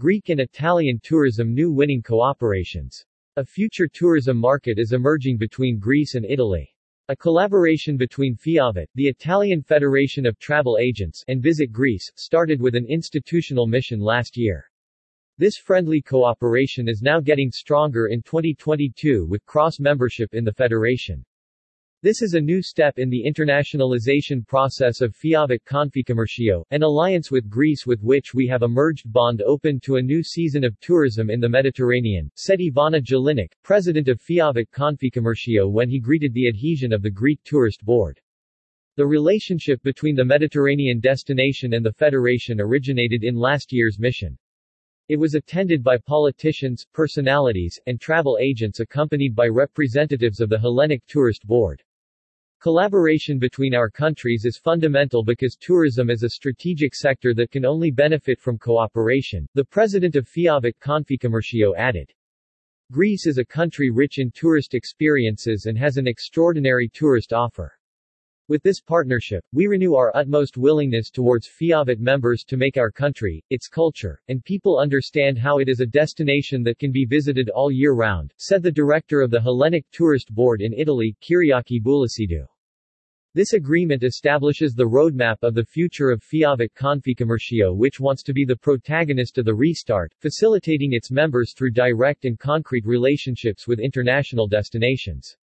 Greek and Italian tourism new winning cooperations. A future tourism market is emerging between Greece and Italy. A collaboration between FIAVET, the Italian Federation of Travel Agents, and Visit Greece, started with an institutional mission last year. This friendly cooperation is now getting stronger in 2022 with cross-membership in the federation. This is a new step in the internationalization process of Fiavet Confcommercio, an alliance with Greece with which we have a merged bond open to a new season of tourism in the Mediterranean, said Ivana Jelinic, president of Fiavet Confcommercio when he greeted the adhesion of the Greek Tourist Board. The relationship between the Mediterranean destination and the Federation originated in last year's mission. It was attended by politicians, personalities, and travel agents accompanied by representatives of the Hellenic Tourist Board. Collaboration between our countries is fundamental because tourism is a strategic sector that can only benefit from cooperation, the president of Fiavet Confcommercio added. Greece is a country rich in tourist experiences and has an extraordinary tourist offer. With this partnership, we renew our utmost willingness towards FIAVET members to make our country, its culture, and people understand how it is a destination that can be visited all year round, said the director of the Hellenic Tourist Board in Italy, Kyriaki Boulasidou. This agreement establishes the roadmap of the future of FIAVET Confcommercio which wants to be the protagonist of the restart, facilitating its members through direct and concrete relationships with international destinations.